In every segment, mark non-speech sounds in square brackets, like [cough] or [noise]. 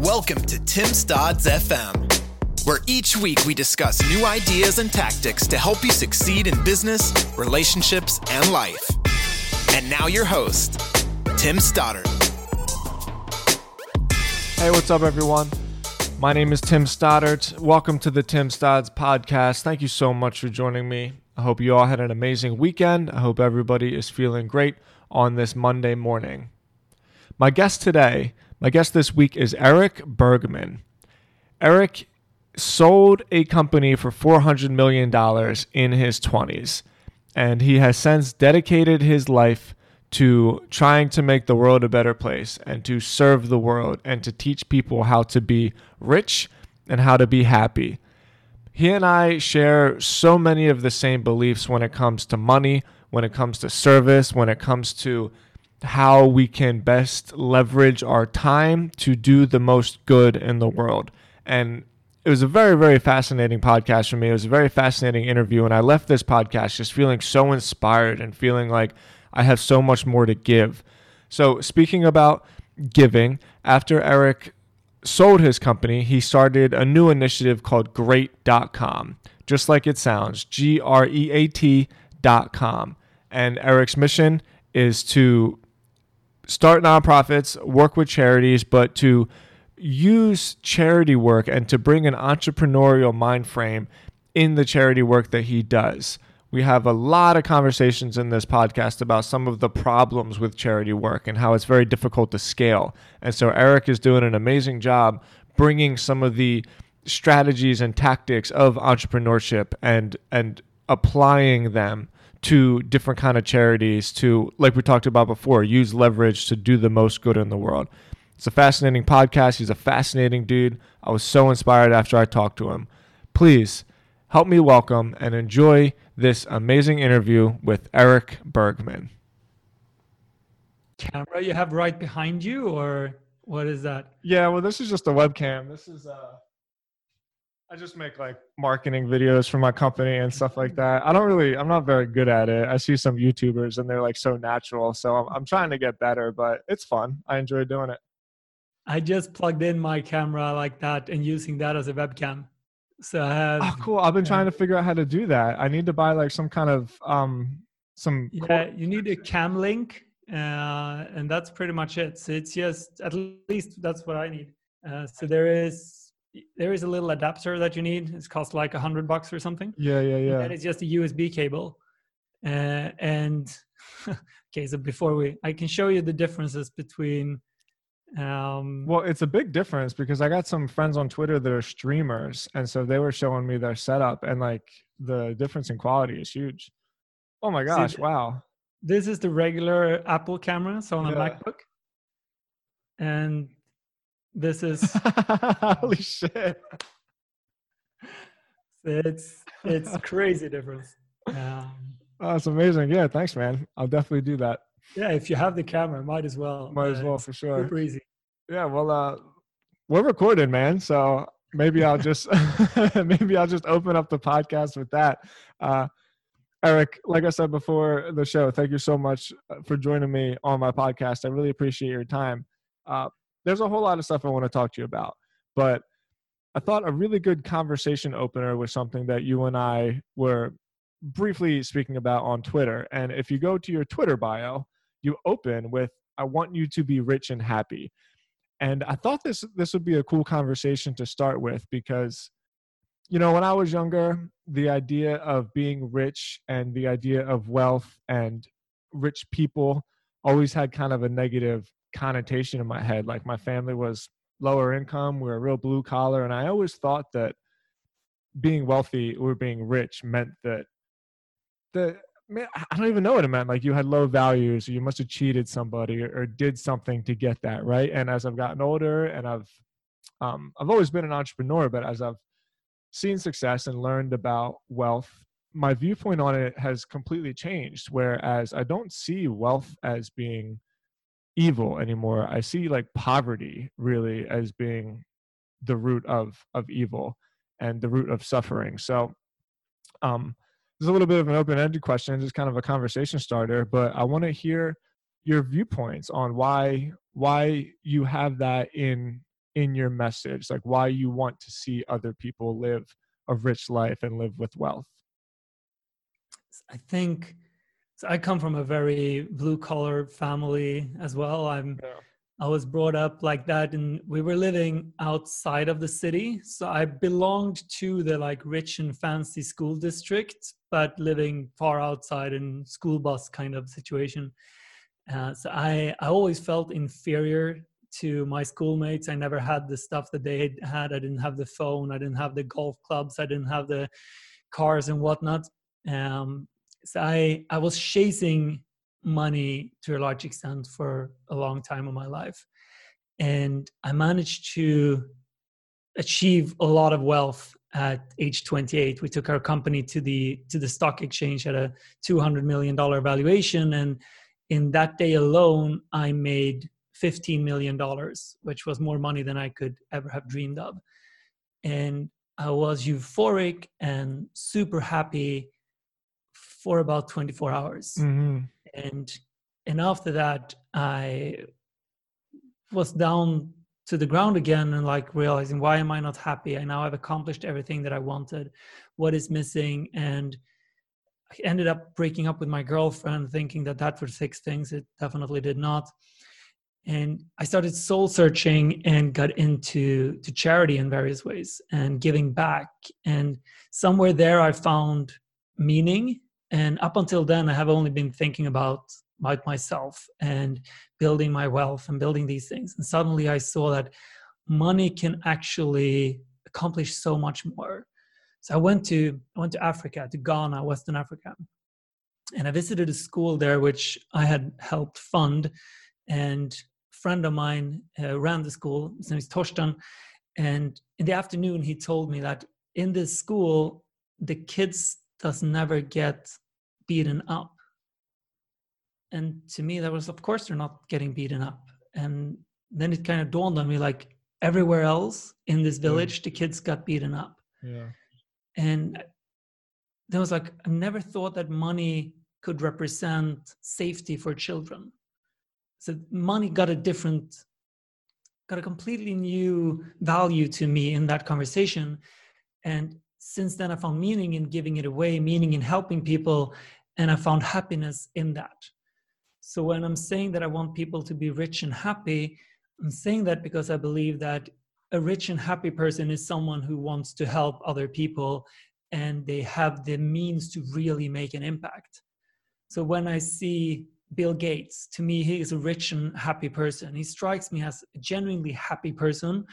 Welcome to Tim Stodd's FM, where each week we discuss new ideas and tactics to help you succeed in business, relationships, and life. And now your host, Tim Stoddart. Hey, what's up, everyone? My name is Tim Stoddart. Welcome to the Tim Stodds podcast. Thank you so much for joining me. I hope you all had an amazing weekend. I hope everybody is feeling great on this Monday morning. My guest today, my guest this week is Erik Bergman. Eric sold a company for $400 million in his 20s, and he has since dedicated his life to trying to make the world a better place and to serve the world and to teach people how to be rich and how to be happy. He and I share so many of the same beliefs when it comes to money, when it comes to service, when it comes to how we can best leverage our time to do the most good in the world. And it was a very, very fascinating podcast for me. It was a very fascinating interview. And I left this podcast just feeling so inspired and feeling like I have so much more to give. So, speaking about giving, after Erik sold his company, he started a new initiative called Great.com, just like it sounds G R E A T.com. And Erik's mission is to start nonprofits, work with charities, but to use charity work and to bring an entrepreneurial mind frame in the charity work that he does. We have a lot of conversations in this podcast about some of the problems with charity work and how it's very difficult to scale. And so Eric is doing an amazing job bringing some of the strategies and tactics of entrepreneurship and and applying them to different kind of charities to like we talked about before use leverage to do the most good in the world it's a fascinating podcast he's a fascinating dude i was so inspired after i talked to him please help me welcome and enjoy this amazing interview with Erik Bergman. Camera you have right behind you, or what is that? Yeah, well, this is just a webcam. This is uh, I just make like marketing videos for my company and stuff like that. I don't really, I'm not very good at it. I see some YouTubers and they're like so natural, so I'm, I'm trying to get better, but it's fun. I enjoy doing it. I just plugged in my camera like that and using that as a webcam. So I have. Oh, cool! I've been trying to figure out how to do that. I need to buy like some kind of um some. Yeah, you need a cam link, uh, and that's pretty much it. So it's just at least that's what I need. Uh, so there is there is a little adapter that you need. It's cost like a hundred bucks or something. Yeah, yeah, yeah. And it's just a USB cable. Uh, and [laughs] okay, so before we, I can show you the differences between um, well, it's a big difference because I got some friends on Twitter that are streamers, and so they were showing me their setup, and like the difference in quality is huge. Oh my gosh! See, wow. This is the regular Apple camera, so on yeah. a MacBook, and this [laughs] is holy shit. It's it's crazy difference. Um, oh, that's amazing. Yeah, thanks, man. I'll definitely do that. Yeah, if you have the camera, might as well. Might as well for sure. Super easy. Yeah, well, uh, we're recording, man. So maybe I'll just [laughs] maybe I'll just open up the podcast with that. Uh, Erik, like I said before the show, thank you so much uh, for joining me on my podcast. I really appreciate your time. Uh, there's a whole lot of stuff I want to talk to you about, but I thought a really good conversation opener was something that you and I were briefly speaking about on Twitter. And if you go to your Twitter bio, you open with I want you to be rich and happy. And I thought this this would be a cool conversation to start with because you know, when I was younger, the idea of being rich and the idea of wealth and rich people always had kind of a negative connotation in my head. Like my family was lower income, we were real blue collar, and I always thought that being wealthy or being rich meant that the man, I don't even know what it meant. Like you had low values, or you must have cheated somebody, or, or, did something to get that right. And as I've gotten older, and I've um, I've always been an entrepreneur, but as I've seen success and learned about wealth, my viewpoint on it has completely changed. Whereas I don't see wealth as being evil anymore. I see like poverty really as being the root of of evil and the root of suffering. So um is a little bit of an open-ended question, just kind of a conversation starter. But I want to hear your viewpoints on why why you have that in in your message, like why you want to see other people live a rich life and live with wealth? I think so I come from a very blue collar family as well. I'm yeah. I was brought up like that and we were living outside of the city. So I belonged to the like rich and fancy school district, but living far outside in school bus kind of situation. Uh, so I, I always felt inferior to my schoolmates. I never had the stuff that they had. I didn't have the phone. I didn't have the golf clubs. I didn't have the cars and whatnot. Um, so I, I was chasing money to a large extent for a long time of my life. And I managed to achieve a lot of wealth at age 28 we took our company to the to the stock exchange at a 200 million dollar valuation. And in that day alone i made 15 million dollars which was more money than i could ever have dreamed of. And i was euphoric and super happy for about 24 hours. Mm-hmm. and and after that i was down to the ground again and like realizing why am i not happy? I now have accomplished everything that i wanted. What is missing? And i ended up breaking up with my girlfriend thinking that that would fix things. It definitely did not. And i started soul searching and got into to charity in various ways and giving back. And somewhere there i found meaning and up until then i have only been thinking about about myself and building my wealth and building these things. And suddenly i saw that money can actually accomplish so much more. So i went to i went to africa to ghana western africa. And i visited a school there which i had helped fund. And a friend of mine uh, ran the school. His name is torsten and in the afternoon he told me that in this school the kids does never get beaten up. And to me that was of course they're not getting beaten up. And then it kind of dawned on me like everywhere else in this village the kids got beaten up. Yeah. And there was like i never thought that money could represent safety for children. So money got a different got a completely new value to me in that conversation. And since then i found meaning in giving it away meaning in helping people and i found happiness in that so when I'm saying that I want people to be rich and happy, I'm saying that because I believe that a rich and happy person is someone who wants to help other people and they have the means to really make an impact. So when I see Bill Gates, to me, he is a rich and happy person. He strikes me as a genuinely happy person.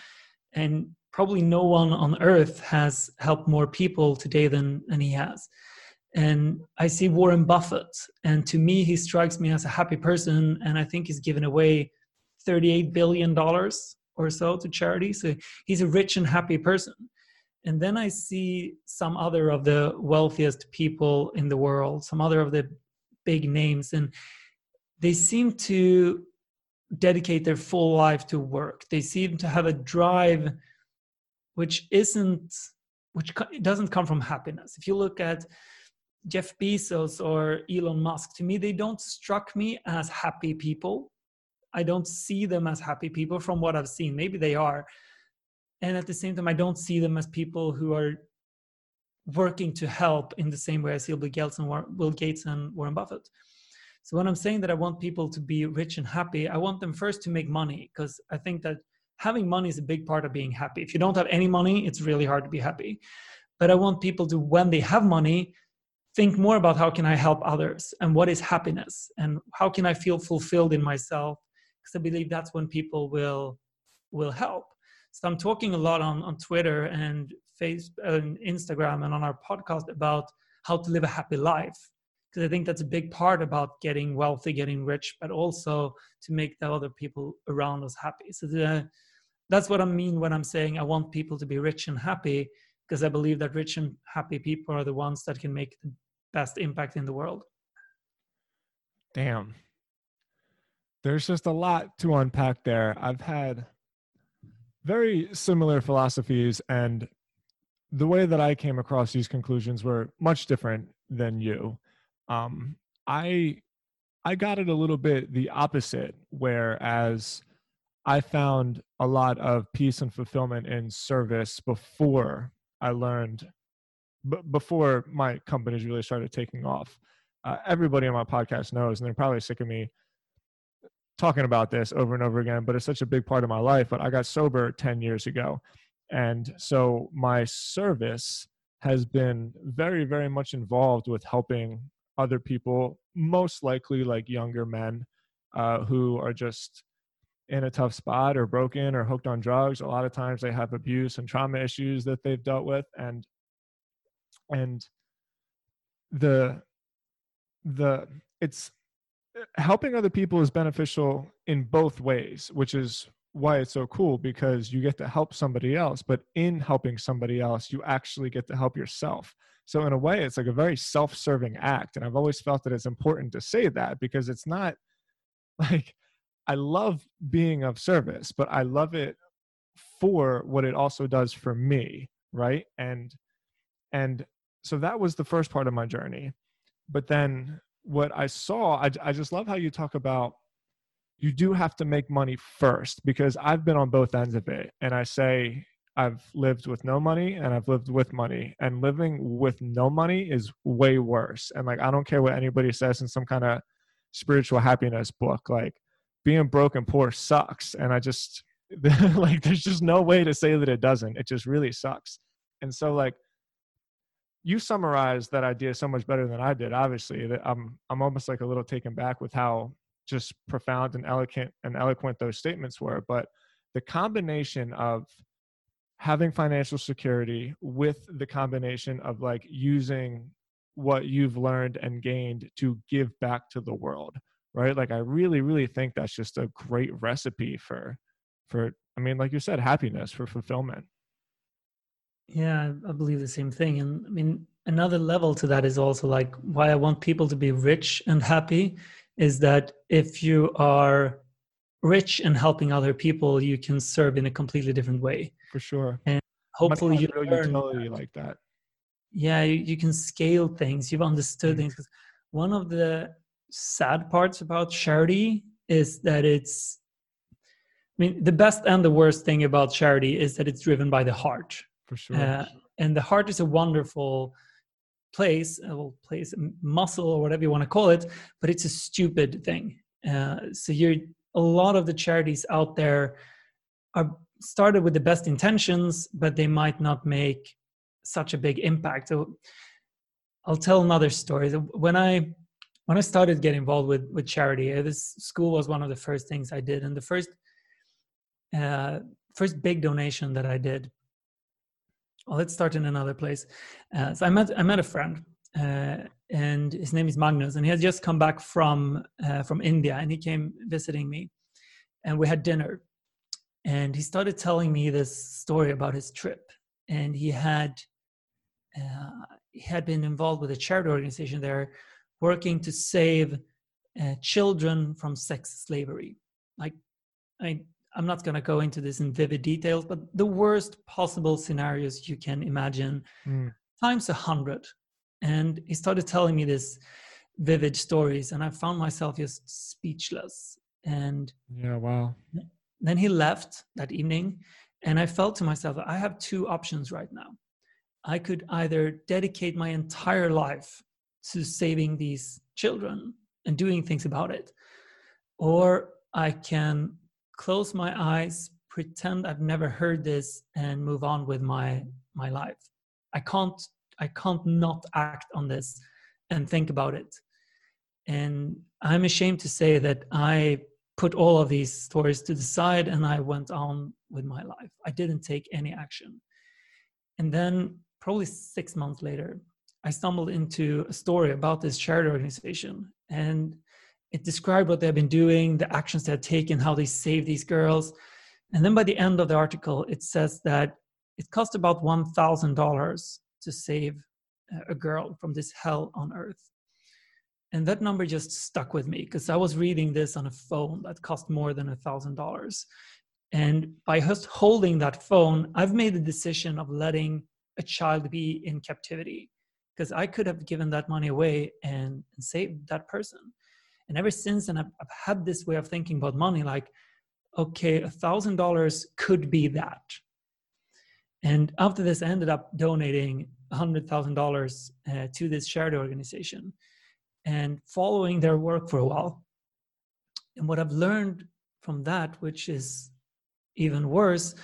And probably no one on earth has helped more people today than, than he has and I see Warren Buffett, and to me, he strikes me as a happy person, and I think he's given away thirty-eight billion dollars or so to charity. So he's a rich and happy person. And then I see some other of the wealthiest people in the world, some other of the big names, and they seem to dedicate their full life to work. They seem to have a drive which isn't which doesn't come from happiness. If you look at Jeff Bezos or Elon Musk, to me, they don't struck me as happy people. I don't see them as happy people from what I've seen. Maybe they are. And at the same time, I don't see them as people who are working to help in the same way I see and, Bill Gates and Warren Buffett. So when I'm saying that I want people to be rich and happy, I want them first to make money because I think that having money is a big part of being happy. If you don't have any money, it's really hard to be happy. But I want people to, when they have money, think more about how can i help others and what is happiness and how can i feel fulfilled in myself because i believe that's when people will will help so i'm talking a lot on on twitter and facebook and instagram and on our podcast about how to live a happy life because i think that's a big part about getting wealthy getting rich but also to make the other people around us happy so the, that's what i mean when i'm saying i want people to be rich and happy because I believe that rich and happy people are the ones that can make the best impact in the world. Damn. There's just a lot to unpack there. I've had very similar philosophies, and the way that I came across these conclusions were much different than you. Um, I I got it a little bit the opposite, whereas I found a lot of peace and fulfillment in service before I learned, b- before my companies really started taking off. Uh, everybody on my podcast knows, and they're probably sick of me talking about this over and over again, but it's such a big part of my life. But I got sober 10 years ago. And so my service has been very, very much involved with helping other people, most likely like younger men uh, who are just in a tough spot or broken or hooked on drugs. A lot of times they have abuse and trauma issues that they've dealt with. And, and the, the, it's, eh, helping other people is beneficial in both ways, which is why it's so cool because you get to help somebody else, but in helping somebody else, you actually get to help yourself. So, in a way, it's like a very self serving act. And I've always felt that it's important to say that because it's not [laughs] like I love being of service, but I love it for what it also does for me. Right. And, and so that was the first part of my journey. But then what I saw, I, I just love how you talk about you do have to make money first because I've been on both ends of it. And I say, I've lived with no money and I've lived with money. And living with no money is way worse. And like, I don't care what anybody says in some kind of spiritual happiness book. Like, being broke and poor sucks. And I just, [laughs] like, there's just no way to say that it doesn't. It just really sucks. And so, like, you summarized that idea so much better than I did. Obviously, that I'm I'm almost like a little taken back with how just profound and eloquent and eloquent those statements were. But the combination of having financial security with the combination of like using what you've learned and gained to give back to the world right like i really really think that's just a great recipe for for i mean like you said happiness for fulfillment yeah, I believe the same thing. And I mean, another level to that is also like why I want people to be rich and happy is that if you are rich and helping other people, you can serve in a completely different way. For sure. And hopefully you learn utility like that. Yeah, you, you can scale things. You've understood mm-hmm. things. One of the sad parts about charity is that it's I mean, the best and the worst thing about charity is that it's driven by the heart for sure. Uh, and the heart is a wonderful place, a little place, muscle or whatever you want to call it, but it's a stupid thing. Uh, so you're a lot of the charities out there are started with the best intentions, but they might not make such a big impact. So I'll tell another story. When I when I started getting involved with with charity, uh, this school was one of the first things I did, and the first uh, first big donation that I did well, let's start in another place. Uh, so I met I met a friend, uh, and his name is Magnus, and he had just come back from uh, from India, and he came visiting me, and we had dinner, and he started telling me this story about his trip, and he had uh, he had been involved with a charity organization there, working to save uh, children from sex slavery. Like, I I'm not going to go into this in vivid details, but the worst possible scenarios you can imagine mm. times a hundred. And he started telling me this vivid stories, and I found myself just speechless. And yeah, wow. Then he left that evening, and I felt to myself, I have two options right now. I could either dedicate my entire life to saving these children and doing things about it, or I can close my eyes, pretend I've never heard this, and move on with my my life. I can't I can't not act on this and think about it. And I'm ashamed to say that I put all of these stories to the side and I went on with my life. I didn't take any action. And then, probably six months later, I stumbled into a story about this charity organization. And it described what they've been doing, the actions they had taken, how they saved these girls. And then by the end of the article, it says that it cost about $1,000 to save a girl from this hell on earth. And that number just stuck with me because I was reading this on a phone that cost more than $1,000. And by just holding that phone, I've made the decision of letting a child be in captivity because I could have given that money away and, and saved that person and ever since then I've, I've had this way of thinking about money like okay, a thousand dollars could be that. And after this, I ended up donating $100,000 uh, to this charity organization and following their work for a while. And what I've learned from that, which is even worse,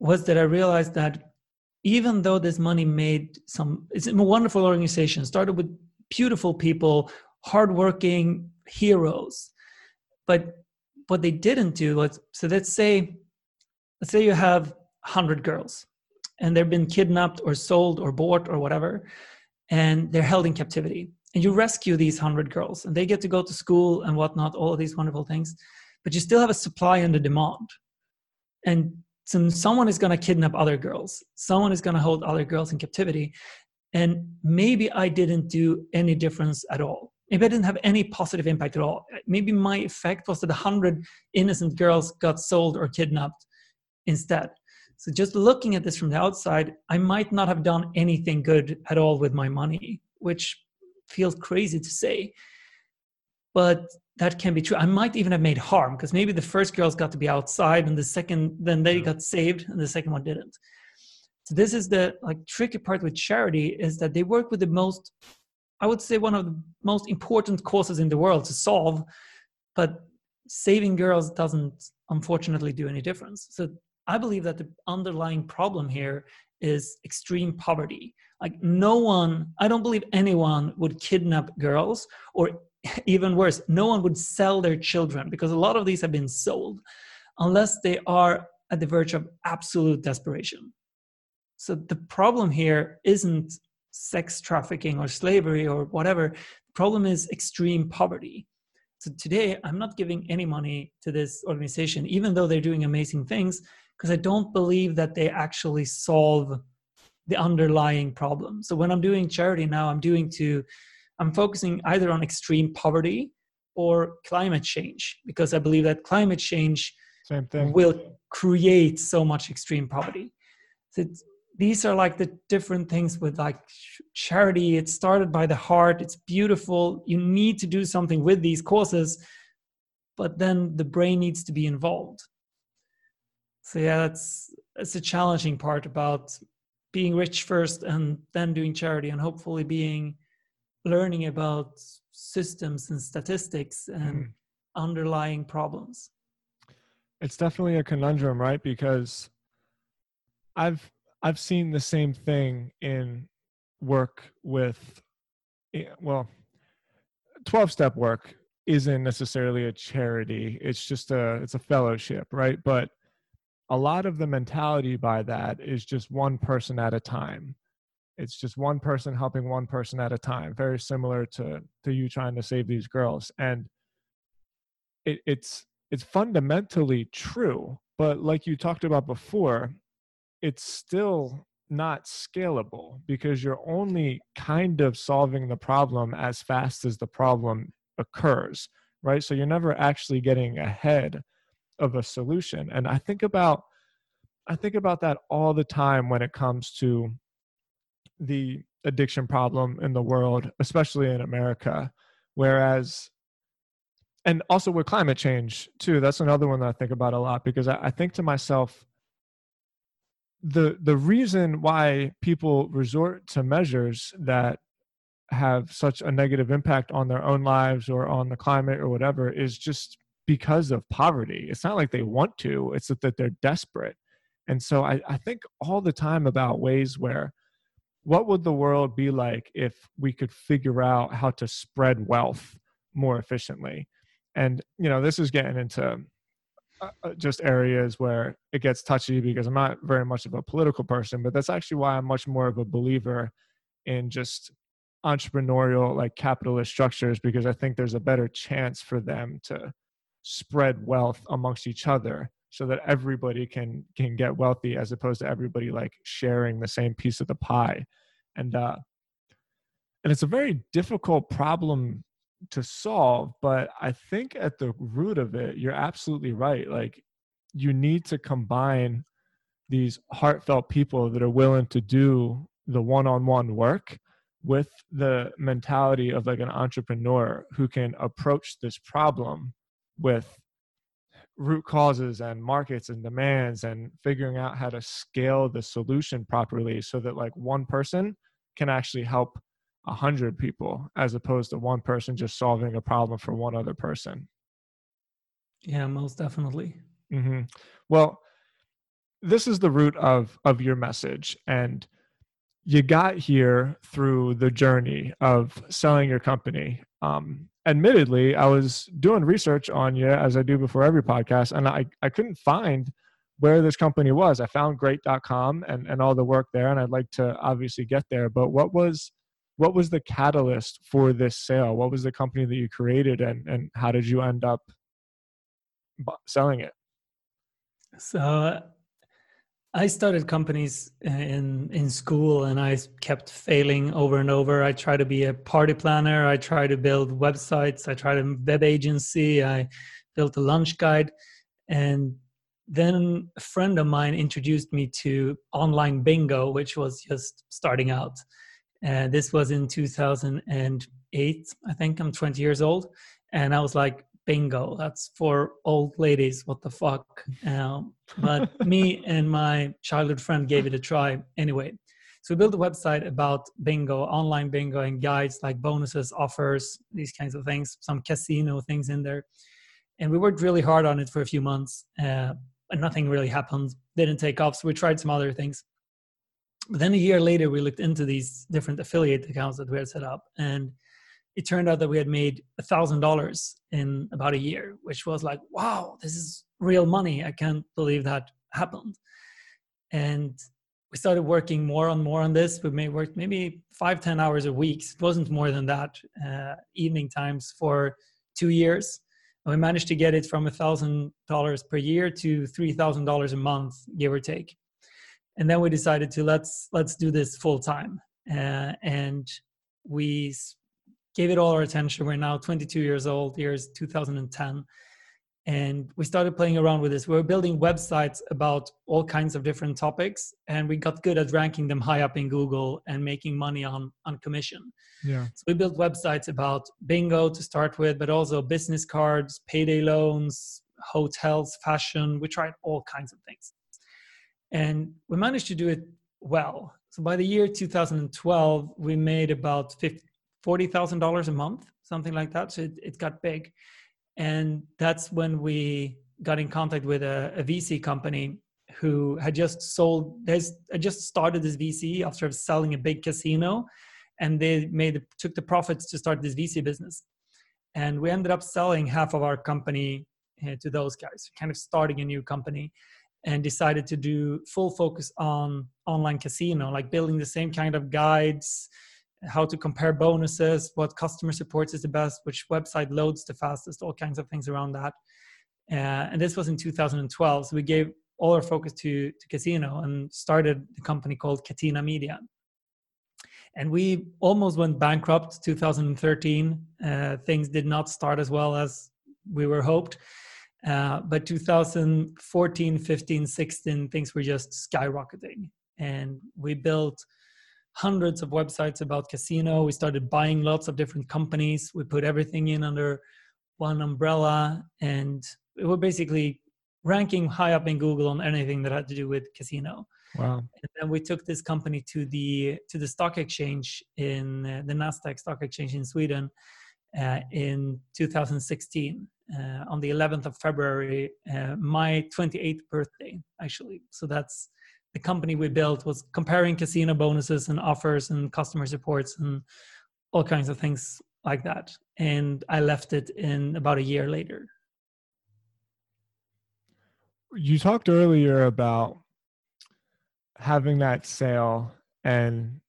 was that I realized that even though this money made some, it's a wonderful organization, started with beautiful people, hardworking heroes. But what they didn't do was, so let's say, let's say you have 100 girls and they've been kidnapped or sold or bought or whatever, and they're held in captivity. And you rescue these 100 girls and they get to go to school and whatnot, all of these wonderful things. But you still have a supply and a demand. And so someone is going to kidnap other girls, someone is going to hold other girls in captivity. And maybe I didn't do any difference at all. Maybe I didn't have any positive impact at all. Maybe my effect was that 100 innocent girls got sold or kidnapped instead. So just looking at this from the outside, I might not have done anything good at all with my money, which feels crazy to say. But that can be true. I might even have made harm because maybe the first girls got to be outside and the second then they got saved and the second one didn't. So this is the like tricky part with charity is that they work with the most I would say one of the most important causes in the world to solve, but saving girls doesn't unfortunately do any difference. So I believe that the underlying problem here is extreme poverty. Like, no one, I don't believe anyone would kidnap girls, or [laughs] even worse, no one would sell their children because a lot of these have been sold unless they are at the verge of absolute desperation. So the problem here isn't sex trafficking or slavery or whatever. The problem is extreme poverty. So today, I'm not giving any money to this organization, even though they're doing amazing things, because I don't believe that they actually solve the underlying problem. So when I'm doing charity now, I'm doing to, I'm focusing either on extreme poverty or climate change, because I believe that climate change will create so much extreme poverty. So these are like the different things with like charity. It started by the heart. It's beautiful. You need to do something with these causes, but then the brain needs to be involved so yeah that's that's a challenging part about being rich first and then doing charity and hopefully being learning about systems and statistics and mm. underlying problems. It's definitely a conundrum right? Because i've i've seen the same thing in work with eh, well 12 step work isn't necessarily a charity. It's just a it's a fellowship right? But a lot of the mentality by that is just one person at a time it's just one person helping one person at a time very similar to to you trying to save these girls. And it, it's it's fundamentally true but like you talked about before it's still not scalable because you're only kind of solving the problem as fast as the problem occurs right? So you're never actually getting ahead of a solution. And i think about i think about that all the time when it comes to the addiction problem in the world especially in america whereas and also with climate change too that's another one that i think about a lot because i, I think to myself the the reason why people resort to measures that have such a negative impact on their own lives or on the climate or whatever is just because of poverty. It's not like they want to, it's that they're desperate. And so I, I think all the time about ways where what would the world be like if we could figure out how to spread wealth more efficiently? And, you know, this is getting into uh, uh just areas where it gets touchy because I'm not very much of a political person, but that's actually why I'm much more of a believer in just entrepreneurial, like capitalist structures, because I think there's a better chance for them to spread wealth amongst each other so that everybody can can get wealthy as opposed to everybody like sharing the same piece of the pie. And uh and it's a very difficult problem to solve but i think at the root of it you're absolutely right. Like you need to combine these heartfelt people that are willing to do the one-on-one work with the mentality of like an entrepreneur who can approach this problem with root causes and markets and demands and figuring out how to scale the solution properly so that like one person can actually help a hundred people as opposed to one person just solving a problem for one other person yeah most definitely mm-hmm. well this is the root of of your message and you got here through the journey of selling your company um, admittedly, I was doing research on you as I do before every podcast, and I, I couldn't find where this company was. I found great.com and, and all the work there, and I'd like to obviously get there. But what was what was the catalyst for this sale? What was the company that you created, and, and how did you end up selling it? So I started companies uh, in in school, and I kept failing over and over. I tried to be a party planner. I tried to build websites. I tried a web agency. I built a lunch guide, and then a friend of mine introduced me to online bingo, which was just starting out. And this was in 2008. I think I'm 20 years old, and I was like, bingo. That's for old ladies. What the fuck? Um, but me [laughs] and my childhood friend gave it a try. Anyway so we built a website about bingo online bingo and guides like bonuses offers these kinds of things some casino things in there. And we worked really hard on it for a few months uh, and nothing really happened. Didn't take off so we tried some other things. But then a year later we looked into these different affiliate accounts that we had set up and it turned out that we had made a thousand dollars in about a year, which was like, wow, this is real money. I can't believe that happened. And we started working more and more on this. We may work maybe five, ten hours a week. It wasn't more than that, uh, evening times for two years. And we managed to get it from a thousand dollars per year to three thousand dollars a month, give or take. And then we decided to let's let's do this full time. Uh, and we gave it all our attention. We're now 22 years old, years 2010. And we started playing around with this. We were building websites about all kinds of different topics, and we got good at ranking them high up in Google and making money on, on commission. Yeah. So we built websites about bingo to start with, but also business cards, payday loans, hotels, fashion. We tried all kinds of things. And we managed to do it well. So by the year 2012, we made about 50, $40,000 a month, something like that. So it, it got big. And that's when we got in contact with a, a VC company who had just sold, had just started this VC after selling a big casino. And they made took the profits to start this VC business. And we ended up selling half of our company uh, to those guys, kind of starting a new company and decided to do full focus on online casino, like building the same kind of guides, how to compare bonuses, what customer supports is the best, which website loads the fastest, all kinds of things around that. Uh, and this was in 2012. So we gave all our focus to, to casino and started a company called Catena Media. And we almost went bankrupt 2013. Uh, things did not start as well as we were hoped. Uh, but 2014, 15, 16, things were just skyrocketing. And we built hundreds of websites about casino. We started buying lots of different companies. We put everything in under one umbrella, and we were basically ranking high up in Google on anything that had to do with casino. Wow! And then we took this company to the to the stock exchange in uh, the Nasdaq stock exchange in Sweden uh, in 2016 uh, on the 11th of February, uh, my 28th birthday, actually. So that's the company we built was comparing casino bonuses and offers and customer supports and all kinds of things like that. And I left it in about a year later. You talked earlier about having that sale and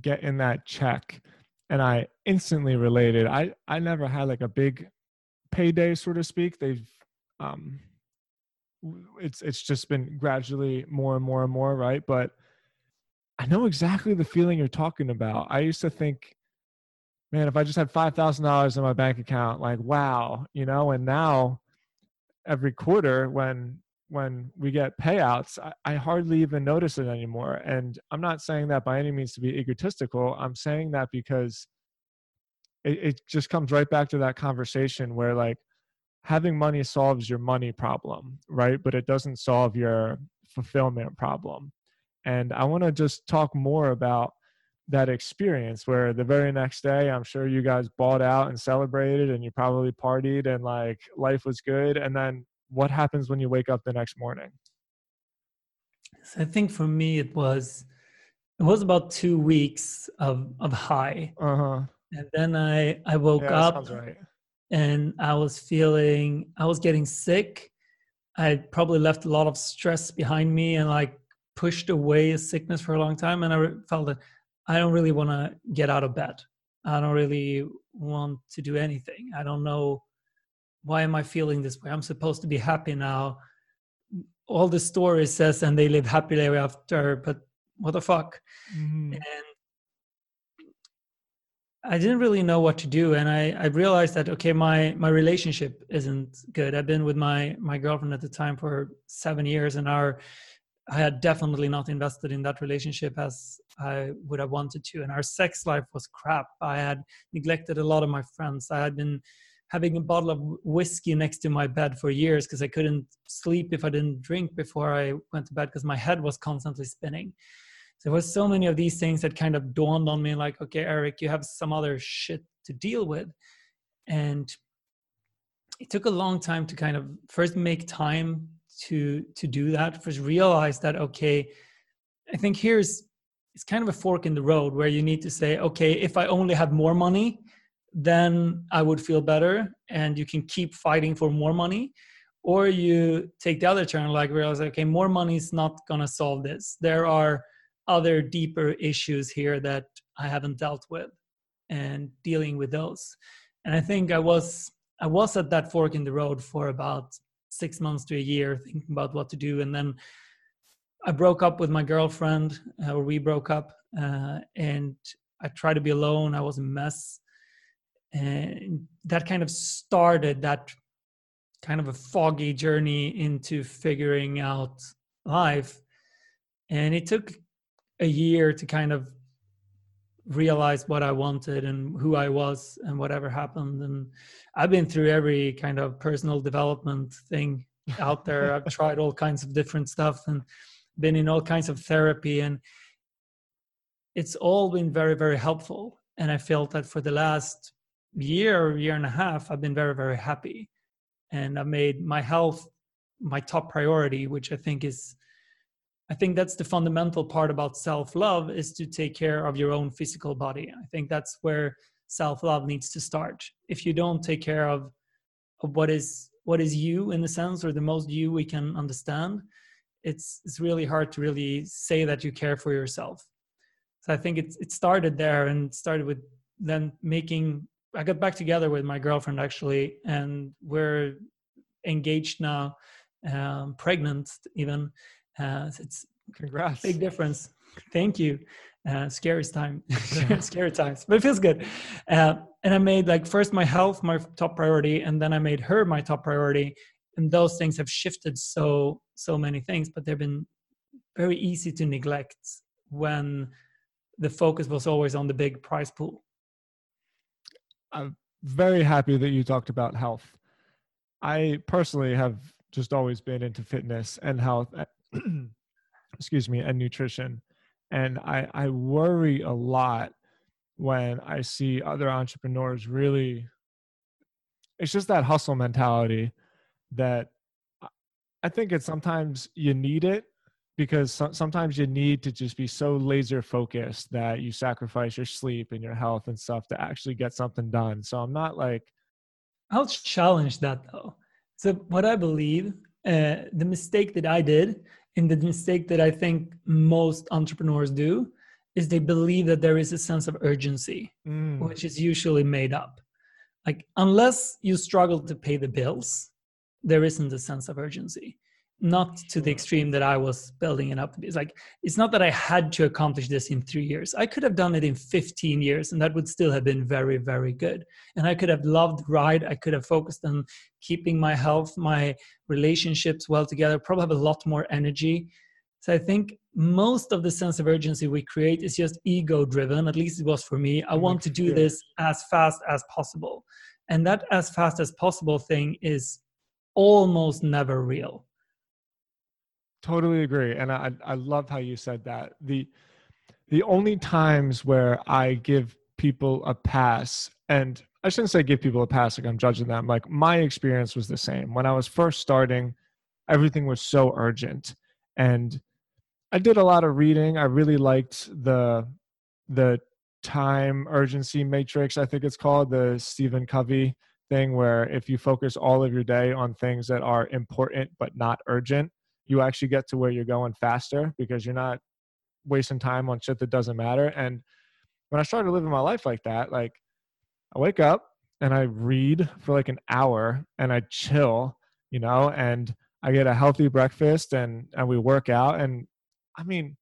getting that check and I instantly related. I I never had like a big payday, so to speak. They've um, it's it's just been gradually more and more and more right? But i know exactly the feeling you're talking about. I used to think man if i just had $5000 in my bank account like wow you know? And now every quarter when when we get payouts I, I hardly even notice it anymore. And i'm not saying that by any means to be egotistical. I'm saying that because it, it just comes right back to that conversation where like having money solves your money problem, right? But it doesn't solve your fulfillment problem. And I want to just talk more about that experience where the very next day i'm sure you guys bought out and celebrated and you probably partied and like life was good and then what happens when you wake up the next morning so i think for me it was it was about two weeks of of high uh-huh and then i i woke yeah, up right. And i was feeling i was getting sick i probably left a lot of stress behind me and like pushed away a sickness for a long time and i felt that I don't really want to get out of bed. I don't really want to do anything. I don't know why am I feeling this way. I'm supposed to be happy now. All the story says, and they live happily ever after, but what the fuck? Mm-hmm. And I didn't really know what to do, and I, I realized that okay, my my relationship isn't good. I've been with my my girlfriend at the time for seven years, and our I had definitely not invested in that relationship as I would have wanted to. And our sex life was crap. I had neglected a lot of my friends. I had been having a bottle of whiskey next to my bed for years because I couldn't sleep if I didn't drink before I went to bed because my head was constantly spinning. There was so many of these things that kind of dawned on me like, okay, Erik, you have some other shit to deal with. And it took a long time to kind of first make time to to do that first realize that okay i think here's it's kind of a fork in the road where you need to say okay if i only have more money then i would feel better and you can keep fighting for more money or you take the other turn like realize okay more money is not to solve this there are other deeper issues here that i haven't dealt with and dealing with those. And i think i was i was at that fork in the road for about six months to a year thinking about what to do. And then i broke up with my girlfriend uh, or we broke up uh, and i tried to be alone. I was a mess. And that kind of started that kind of a foggy journey into figuring out life. And it took a year to kind of realize what I wanted and who I was and whatever happened. And I've been through every kind of personal development thing out there. [laughs] I've tried all kinds of different stuff and been in all kinds of therapy and it's all been very, very helpful. And I felt that for the last year, year and a half, I've been very, very happy. And I've made my health my top priority, which I think is I think that's the fundamental part about self love is to take care of your own physical body. I think that's where self love needs to start. If you don't take care of, of what is what is you in the sense or the most you we can understand, it's it's really hard to really say that you care for yourself. So I think it it started there and started with then making I got back together with my girlfriend actually and we're engaged now, um, pregnant even uh, it's congrats, big difference. Thank you. Uh, scary time, [laughs] [laughs] scary times, but it feels good. Uh, and I made like first my health my top priority, and then I made her my top priority. And those things have shifted so so many things, but they've been very easy to neglect when the focus was always on the big prize pool. I'm very happy that you talked about health. I personally have just always been into fitness and health [clears throat] excuse me, and nutrition. And I, I worry a lot when I see other entrepreneurs really, it's just that hustle mentality that I think it's sometimes you need it because so, sometimes you need to just be so laser focused that you sacrifice your sleep and your health and stuff to actually get something done. So I'm not like, I'll challenge that though. So what I believe, uh, the mistake that I did and the mistake that I think most entrepreneurs do is they believe that there is a sense of urgency, mm. which is usually made up. Like, unless you struggle to pay the bills, there isn't a sense of urgency not to the extreme that I was building it up to be. It's like it's not that I had to accomplish this in three years. I could have done it in 15 years, and that would still have been very, very good. And I could have loved ride. I could have focused on keeping my health, my relationships well together. Probably have a lot more energy. So I think most of the sense of urgency we create is just ego driven. At least it was for me. I mm-hmm. want to do this as fast as possible. and that as fast as possible thing is almost never real totally agree and i i love how you said that. The the only times where i give people a pass and i shouldn't say give people a pass like i'm judging them like my experience was the same. When i was first starting everything was so urgent and i did a lot of reading. I really liked the the time urgency matrix i think it's called the stephen covey thing where if you focus all of your day on things that are important but not urgent you actually get to where you're going faster because you're not wasting time on shit that doesn't matter and when i started living my life like that like i wake up and i read for like an hour and i chill you know and i get a healthy breakfast and and we work out and i mean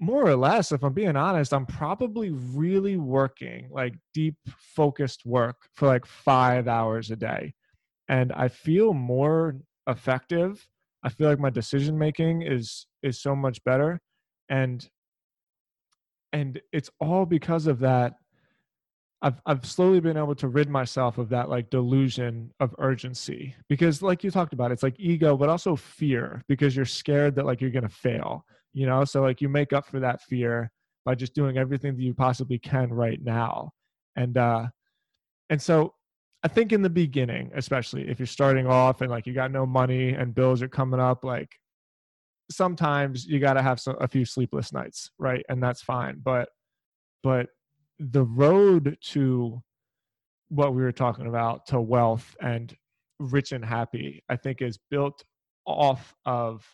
more or less, if I'm being honest, I'm probably really working like deep focused work for like five hours a day. And I feel more effective. I feel like my decision making is is so much better. And and it's all because of that. I've I've slowly been able to rid myself of that like delusion of urgency. Because like you talked about, it's like ego, but also fear, because you're scared that like you're gonna fail you know so like you make up for that fear by just doing everything that you possibly can right now and uh and so i think in the beginning especially if you're starting off and like you got no money and bills are coming up like sometimes you got to have some, a few sleepless nights right and that's fine but but the road to what we were talking about to wealth and rich and happy i think is built off of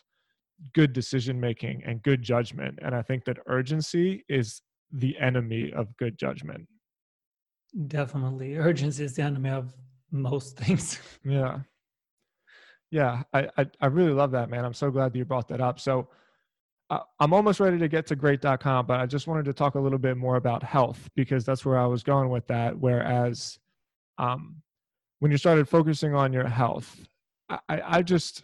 good decision making and good judgment. And I think that urgency is the enemy of good judgment. Definitely. Urgency is the enemy of most [laughs] things. yeah. Yeah. I, I, I, really love that, man. I'm so glad that you brought that up. So uh, I'm almost ready to get to great.com, but I just wanted to talk a little bit more about health because that's where I was going with that. Whereas um, when you started focusing on your health, I, I just,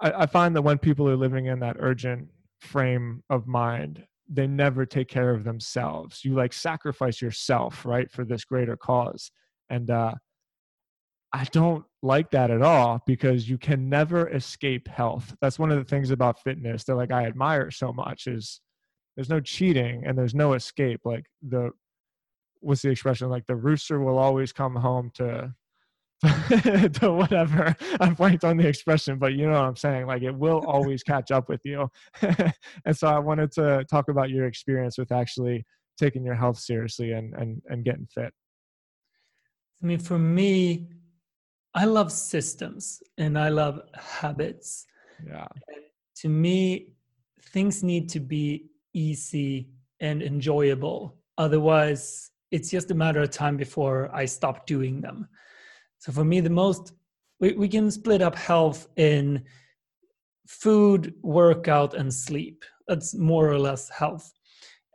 I, I find that when people are living in that urgent frame of mind, they never take care of themselves. You like sacrifice yourself, right, for this greater cause. And uh, I don't like that at all because you can never escape health. That's one of the things about fitness that like I admire so much is there's no cheating and there's no escape. Like the what's the expression? Like the rooster will always come home to [laughs] to whatever. I'm blanked on the expression, but you know what I'm saying. Like it will always catch up with you. [laughs] and so I wanted to talk about your experience with actually taking your health seriously and and and getting fit. I mean, for me, I love systems and I love habits. Yeah. And to me, things need to be easy and enjoyable. Otherwise, it's just a matter of time before I stop doing them. So for me, the most we, we can split up health in food, workout, and sleep. That's more or less health.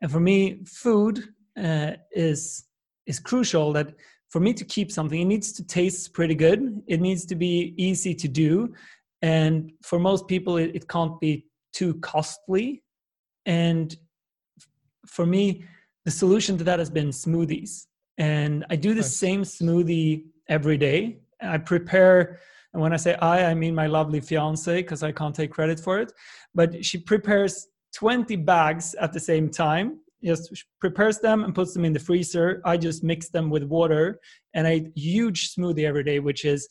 And for me, food uh, is is crucial. That for me to keep something, it needs to taste pretty good. It needs to be easy to do, and for most people, it, it can't be too costly. And for me, the solution to that has been smoothies. And I do the nice. same smoothie every day. I prepare, and when I say I, I mean my lovely fiance because I can't take credit for it. But she prepares 20 bags at the same time. Just prepares them and puts them in the freezer. I just mix them with water, and eat huge smoothie every day, which is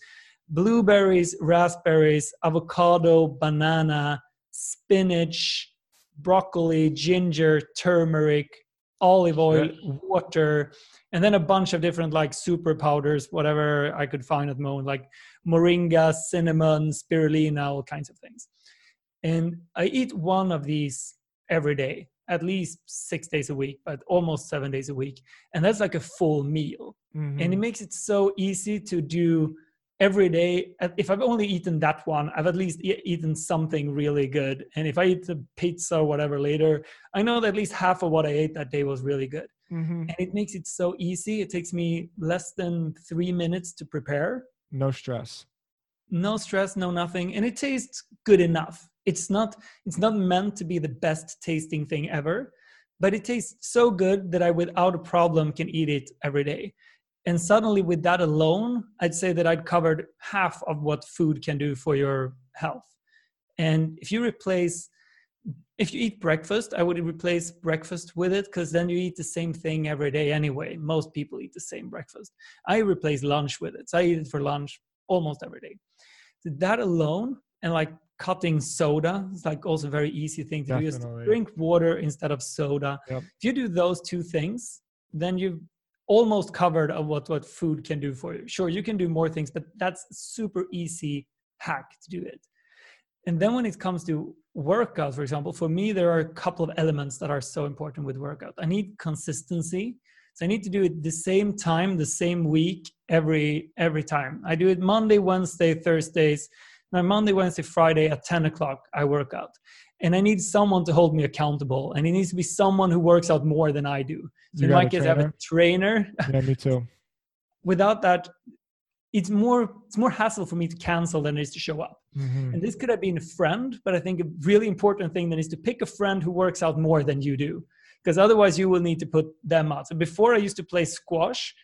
blueberries, raspberries, avocado, banana, spinach, broccoli, ginger, turmeric, olive oil, water, and then a bunch of different like super powders, whatever I could find at the moment, like moringa, cinnamon, spirulina, all kinds of things. And I eat one of these every day, at least six days a week, but almost seven days a week. And that's like a full meal. Mm-hmm. And it mm-hmm. makes it so easy to do every day if i've only eaten that one i've at least e- eaten something really good. And if i eat the pizza or whatever later i know that at least half of what i ate that day was really good. Mm-hmm. and it makes it so easy. It takes me less than three minutes to prepare. No stress. No stress no nothing. And it tastes good enough. It's not it's not meant to be the best tasting thing ever but it tastes so good that i without a problem can eat it every day And suddenly, with that alone, I'd say that I'd covered half of what food can do for your health. And if you replace, if you eat breakfast, I would replace breakfast with it because then you eat the same thing every day anyway. Most people eat the same breakfast. I replace lunch with it. So I eat it for lunch almost every day. So that alone, and like cutting soda, it's like also a very easy thing to Definitely. do. Is drink water instead of soda. Yep. If you do those two things, then you've almost covered of what what food can do for you. Sure, you can do more things, but that's super easy hack to do it. And then when it comes to workout, for example, for me there are a couple of elements that are so important with workout. I need consistency. So I need to do it the same time, the same week, every every time. I do it Monday, Wednesday, Thursdays. Now Monday, Wednesday, Friday at 10 o'clock, I work out and I need someone to hold me accountable. And it needs to be someone who works out more than I do. So you in my case, I have a trainer. Yeah, me too. [laughs] Without that, it's more it's more hassle for me to cancel than it is to show up. Mm-hmm. And this could have been a friend, but I think a really important thing then is to pick a friend who works out more than you do, because otherwise you will need to put them out. So before I used to play squash,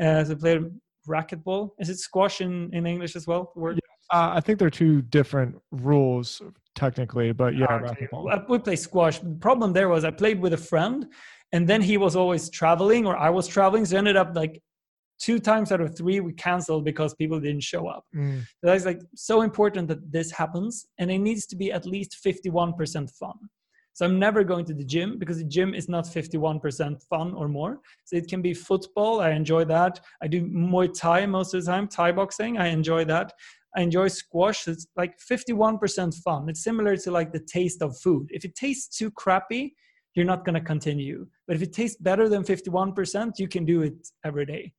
uh, so I played racquetball. Is it squash in, in English as well? Yeah, uh, I think they're two different rules technically, but yeah. I would play squash. The problem there was I played with a friend, and then he was always traveling, or I was traveling, so ended up like two times out of three we canceled because people didn't show up. Mm. So that's like so important that this happens, and it needs to be at least fifty-one percent fun. So I'm never going to the gym because the gym is not 51% fun or more. So it can be football. I enjoy that. I do Muay Thai most of the time, Thai boxing. I enjoy that. I enjoy squash. It's like 51% fun. It's similar to like the taste of food. If it tastes too crappy, you're not going to continue. But if it tastes better than 51%, you can do it every day.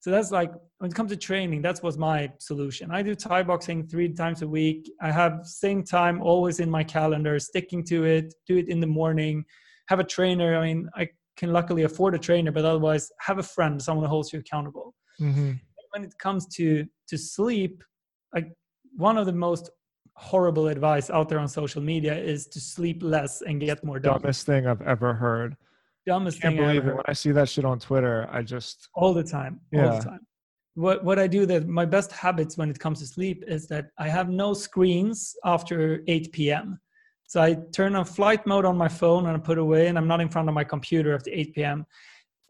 So that's like when it comes to training, that's was my solution. I do Thai boxing three times a week. I have same time always in my calendar, sticking to it, do it in the morning, have a trainer. I mean, I can luckily afford a trainer, but otherwise have a friend, someone who holds you accountable. Mm-hmm. When it comes to to sleep, like one of the most horrible advice out there on social media is to sleep less and get more done. Dumbest thing I've ever heard. Dumbest I Can't thing. believe it. When I see that shit on Twitter, I just all the time. Yeah. All the time. What what I do that my best habits when it comes to sleep is that I have no screens after 8 p.m. So I turn on flight mode on my phone and I put away, and I'm not in front of my computer after 8 p.m.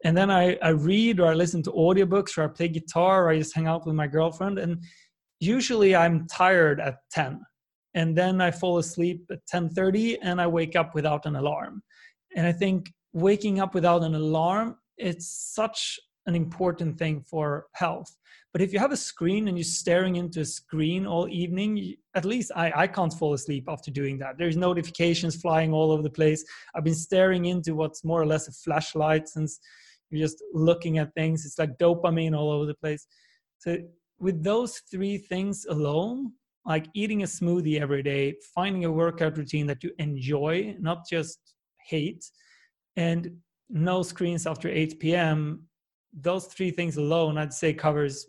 And then I, I read or I listen to audiobooks or I play guitar or I just hang out with my girlfriend. And usually i'm tired at 10 and then i fall asleep at 10.30 and i wake up without an alarm. And i think waking up without an alarm it's such an important thing for health. But if you have a screen and you're staring into a screen all evening at least i, I can't fall asleep after doing that. There's notifications flying all over the place. I've been staring into what's more or less a flashlight since you're just looking at things. It's like dopamine all over the place. So with those three things alone, like eating a smoothie every day, finding a workout routine that you enjoy, not just hate, and no screens after 8 p.m., those three things alone, I'd say covers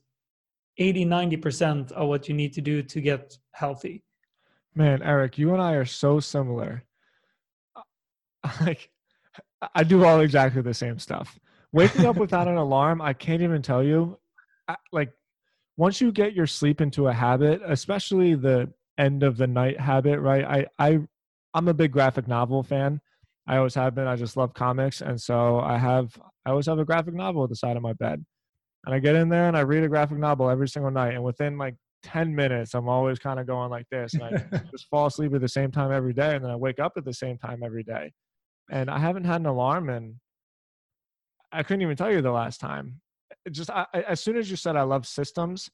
80, 90% of what you need to do to get healthy. Man, Erik, you and I are so similar. [laughs] Like, I do all exactly the same stuff. Waking up without an [laughs] alarm, I can't even tell you. I, like, once you get your sleep into a habit, especially the end of the night habit, right? I I I'm a big graphic novel fan. I always have been. I just love comics, and so I have I always have a graphic novel at the side of my bed, and I get in there and I read a graphic novel every single night. And within like ten minutes, I'm always kind of going like this, and I [laughs] just fall asleep at the same time every day, and then I wake up at the same time every day. And I haven't had an alarm, and I couldn't even tell you the last time just I, as soon as you said I love systems,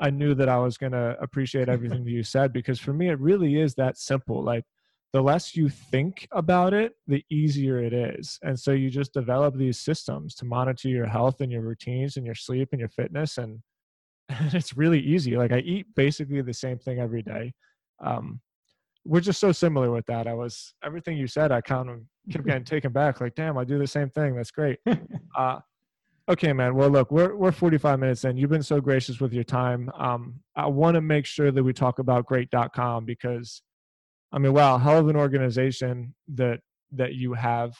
I knew that I was going to appreciate everything that you said because for me, it really is that simple. Like the less you think about it, the easier it is. And so you just develop these systems to monitor your health and your routines and your sleep and your fitness. And, and [laughs] it's really easy. Like I eat basically the same thing every day. Um, we're just so similar with that. I was everything you said. I kind of kept getting [laughs] taken back. Like, damn, I do the same thing. That's great. [laughs] Uh, Okay, man. Well, look, we're we're 45 minutes in. You've been so gracious with your time. Um, I want to make sure that we talk about great.com because I mean, wow, hell of an organization that that you have.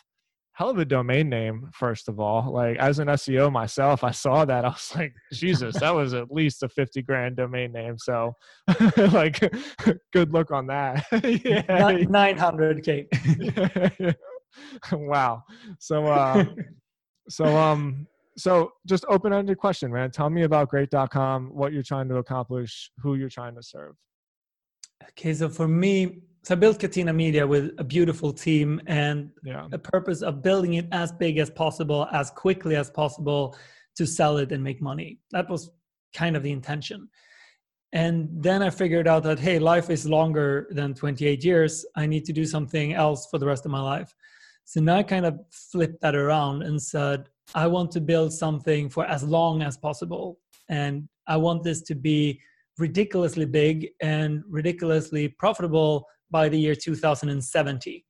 hell of a domain name, first of all. Like as an SEO myself, I saw that. [laughs] I was like, Jesus, that was at least a 50 grand domain name. So [laughs] like [laughs] good look on that. yeah. 900K. wow. So uh so um so just open-ended question, man. Tell me about great.com, what you're trying to accomplish, who you're trying to serve. Okay, so for me, so I built Catena Media with a beautiful team and yeah. a purpose of building it as big as possible, as quickly as possible to sell it and make money. That was kind of the intention. And then I figured out that, hey, life is longer than 28 years. I need to do something else for the rest of my life. So now I kind of flipped that around and said, I want to build something for as long as possible. And I want this to be ridiculously big and ridiculously profitable by the year 2070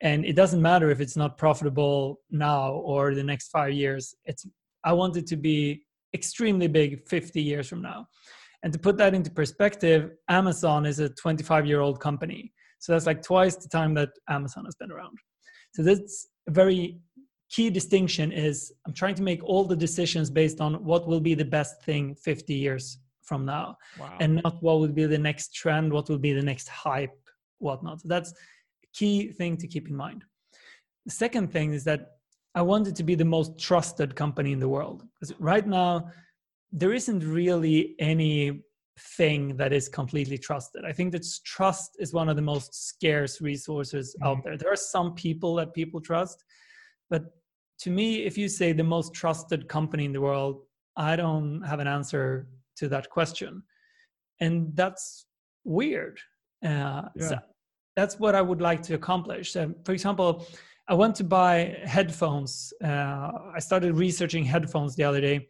and it doesn't matter if it's not profitable now or the next five years. It's i want it to be extremely big 50 years from now. And to put that into perspective amazon is a 25 year old company. So that's like twice the time that amazon has been around so that's a very key distinction is i'm trying to make all the decisions based on what will be the best thing 50 years from now. Wow. and not what would be the next trend what will be the next hype whatnot. So that's a key thing to keep in mind. The second thing is that i wanted to be the most trusted company in the world. Because right now there isn't really any thing that is completely trusted. I think that trust is one of the most scarce resources mm-hmm. out there. There are some people that people trust but to me if you say the most trusted company in the world i don't have an answer to that question. And that's weird. Uh, yeah. so that's what i would like to accomplish. So for example i went to buy headphones. Uh, i started researching headphones the other day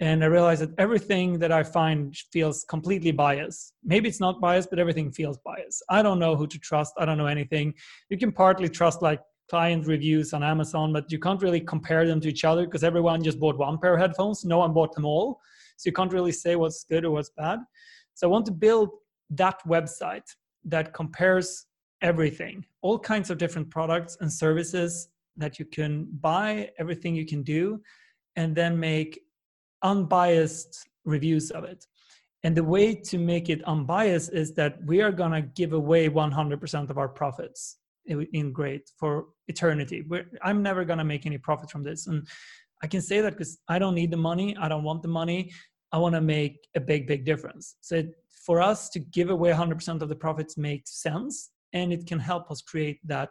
and i realized that everything that i find feels completely biased. Maybe it's not biased but everything feels biased. I don't know who to trust. I don't know anything. You can partly trust like client reviews on amazon but you can't really compare them to each other because everyone just bought one pair of headphones. No one bought them all. So you can't really say what's good or what's bad. So I want to build that website that compares everything, all kinds of different products and services that you can buy, everything you can do, and then make unbiased reviews of it. And the way to make it unbiased is that we are going to give away 100% of our profits in Great for eternity. We're, I'm never going to make any profit from this. And I can say that because I don't need the money. I don't want the money. I want to make a big, big difference. So for us to give away 100% of the profits makes sense and it can help us create that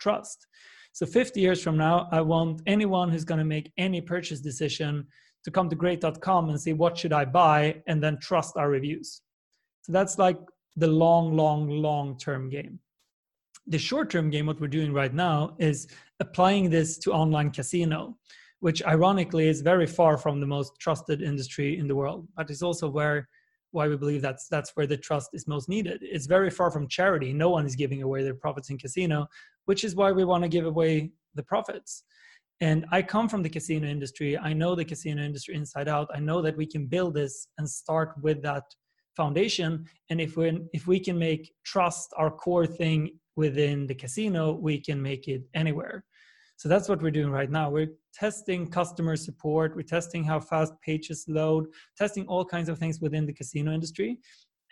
trust. So 50 years from now, I want anyone who's going to make any purchase decision to come to great.com and say, what should I buy? And then trust our reviews. So that's like the long, long, long term game. The short term game, what we're doing right now, is applying this to online casino which ironically is very far from the most trusted industry in the world, but it's also where why we believe that's that's where the trust is most needed. It's very far from charity. No one is giving away their profits in casino, which is why we want to give away the profits. And I come from the casino industry. I know the casino industry inside out. I know that we can build this and start with that foundation. And if we if we can make trust our core thing within the casino, we can make it anywhere. So that's what we're doing right now. We're testing customer support, we're testing how fast pages load, testing all kinds of things within the casino industry.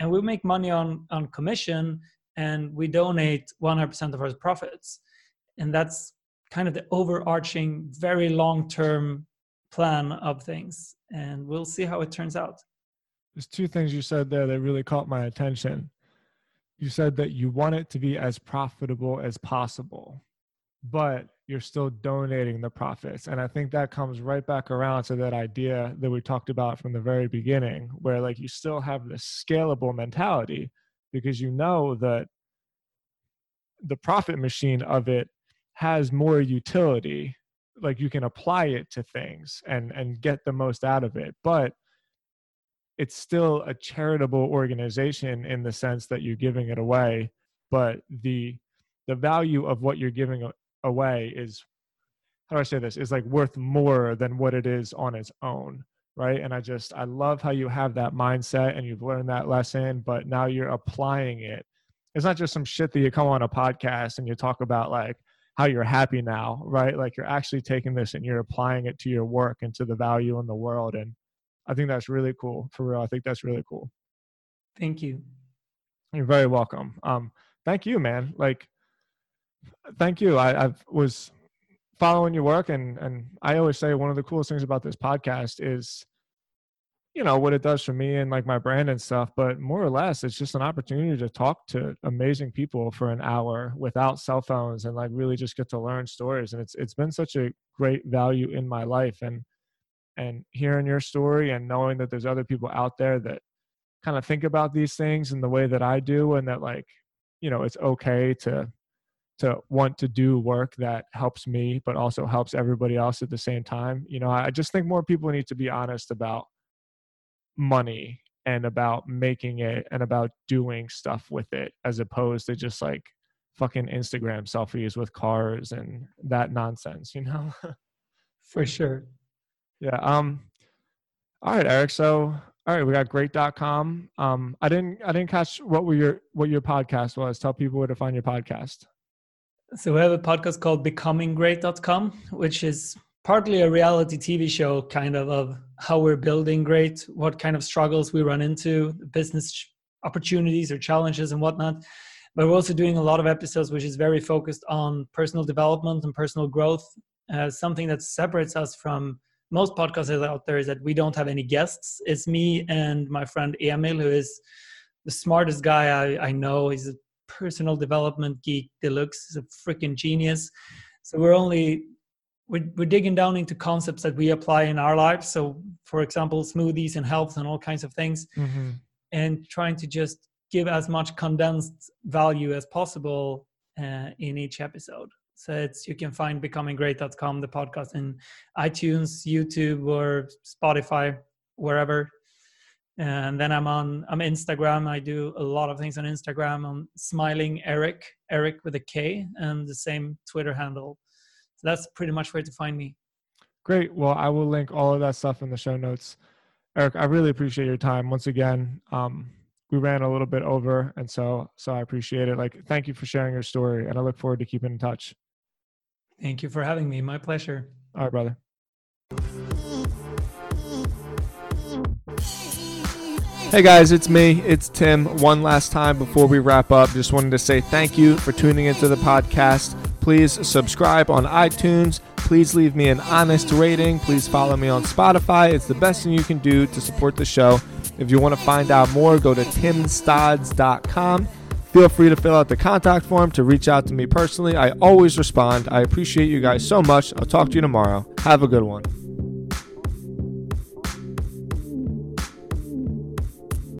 And we make money on, on commission and we donate 100% of our profits. And that's kind of the overarching, very long term plan of things. And we'll see how it turns out. There's two things you said there that really caught my attention. You said that you want it to be as profitable as possible, but you're still donating the profits. And I think that comes right back around to that idea that we talked about from the very beginning, where like you still have this scalable mentality because you know that the profit machine of it has more utility. Like you can apply it to things and and get the most out of it. But it's still a charitable organization in the sense that you're giving it away, but the the value of what you're giving away is how do I say this is like worth more than what it is on its own right and I just I love how you have that mindset and you've learned that lesson but now you're applying it it's not just some shit that you come on a podcast and you talk about like how you're happy now, right? Like you're actually taking this and you're applying it to your work and to the value in the world. And I think that's really cool. For real. I think that's really cool. Thank you. You're very welcome. Um, thank you, man. Like, thank you. I, I was following your work and and I always say one of the coolest things about this podcast is you know what it does for me and like my brand and stuff but more or less it's just an opportunity to talk to amazing people for an hour without cell phones and like really just get to learn stories and it's it's been such a great value in my life and and hearing your story and knowing that there's other people out there that kind of think about these things in the way that I do and that like you know it's okay to to want to do work that helps me but also helps everybody else at the same time you know i just think more people need to be honest about money and about making it and about doing stuff with it as opposed to just like fucking Instagram selfies with cars and that nonsense, you know? [laughs] For sure. Yeah. Um all right, Erik. So all right, we got great.com. Um I didn't I didn't catch what were your what your podcast was. Tell people where to find your podcast. So we have a podcast called becominggreat.com, which is partly a reality TV show, kind of of how we're building great, what kind of struggles we run into, business opportunities or challenges and whatnot. But we're also doing a lot of episodes which is very focused on personal development and personal growth. Uh, something that separates us from most podcasters out there is that we don't have any guests. It's me and my friend Emil, who is the smartest guy I, I know. He's a personal development geek deluxe. He's a freaking genius. So we're only we're, we're digging down into concepts that we apply in our lives. So for example smoothies and health and all kinds of things. Mm-hmm. and trying to just give as much condensed value as possible uh, in each episode. So it's you can find becominggreat.com the podcast in itunes youtube or spotify wherever. And then i'm on i'm instagram. I do a lot of things on instagram. I'm smiling erik erik with a k and the same twitter handle that's pretty much where to find me. Great. Well, I will link all of that stuff in the show notes. Erik, I really appreciate your time once again. Um, we ran a little bit over, and so so I appreciate it. Like, thank you for sharing your story, and I look forward to keeping in touch. Thank you for having me. My pleasure. All right, brother. Hey guys, it's me. It's Tim. One last time before we wrap up, just wanted to say thank you for tuning into the podcast. Please subscribe on iTunes. Please leave me an honest rating. Please follow me on Spotify. It's the best thing you can do to support the show. If you want to find out more, go to timstods.com. Feel free to fill out the contact form to reach out to me personally. I always respond. I appreciate you guys so much. I'll talk to you tomorrow. Have a good one.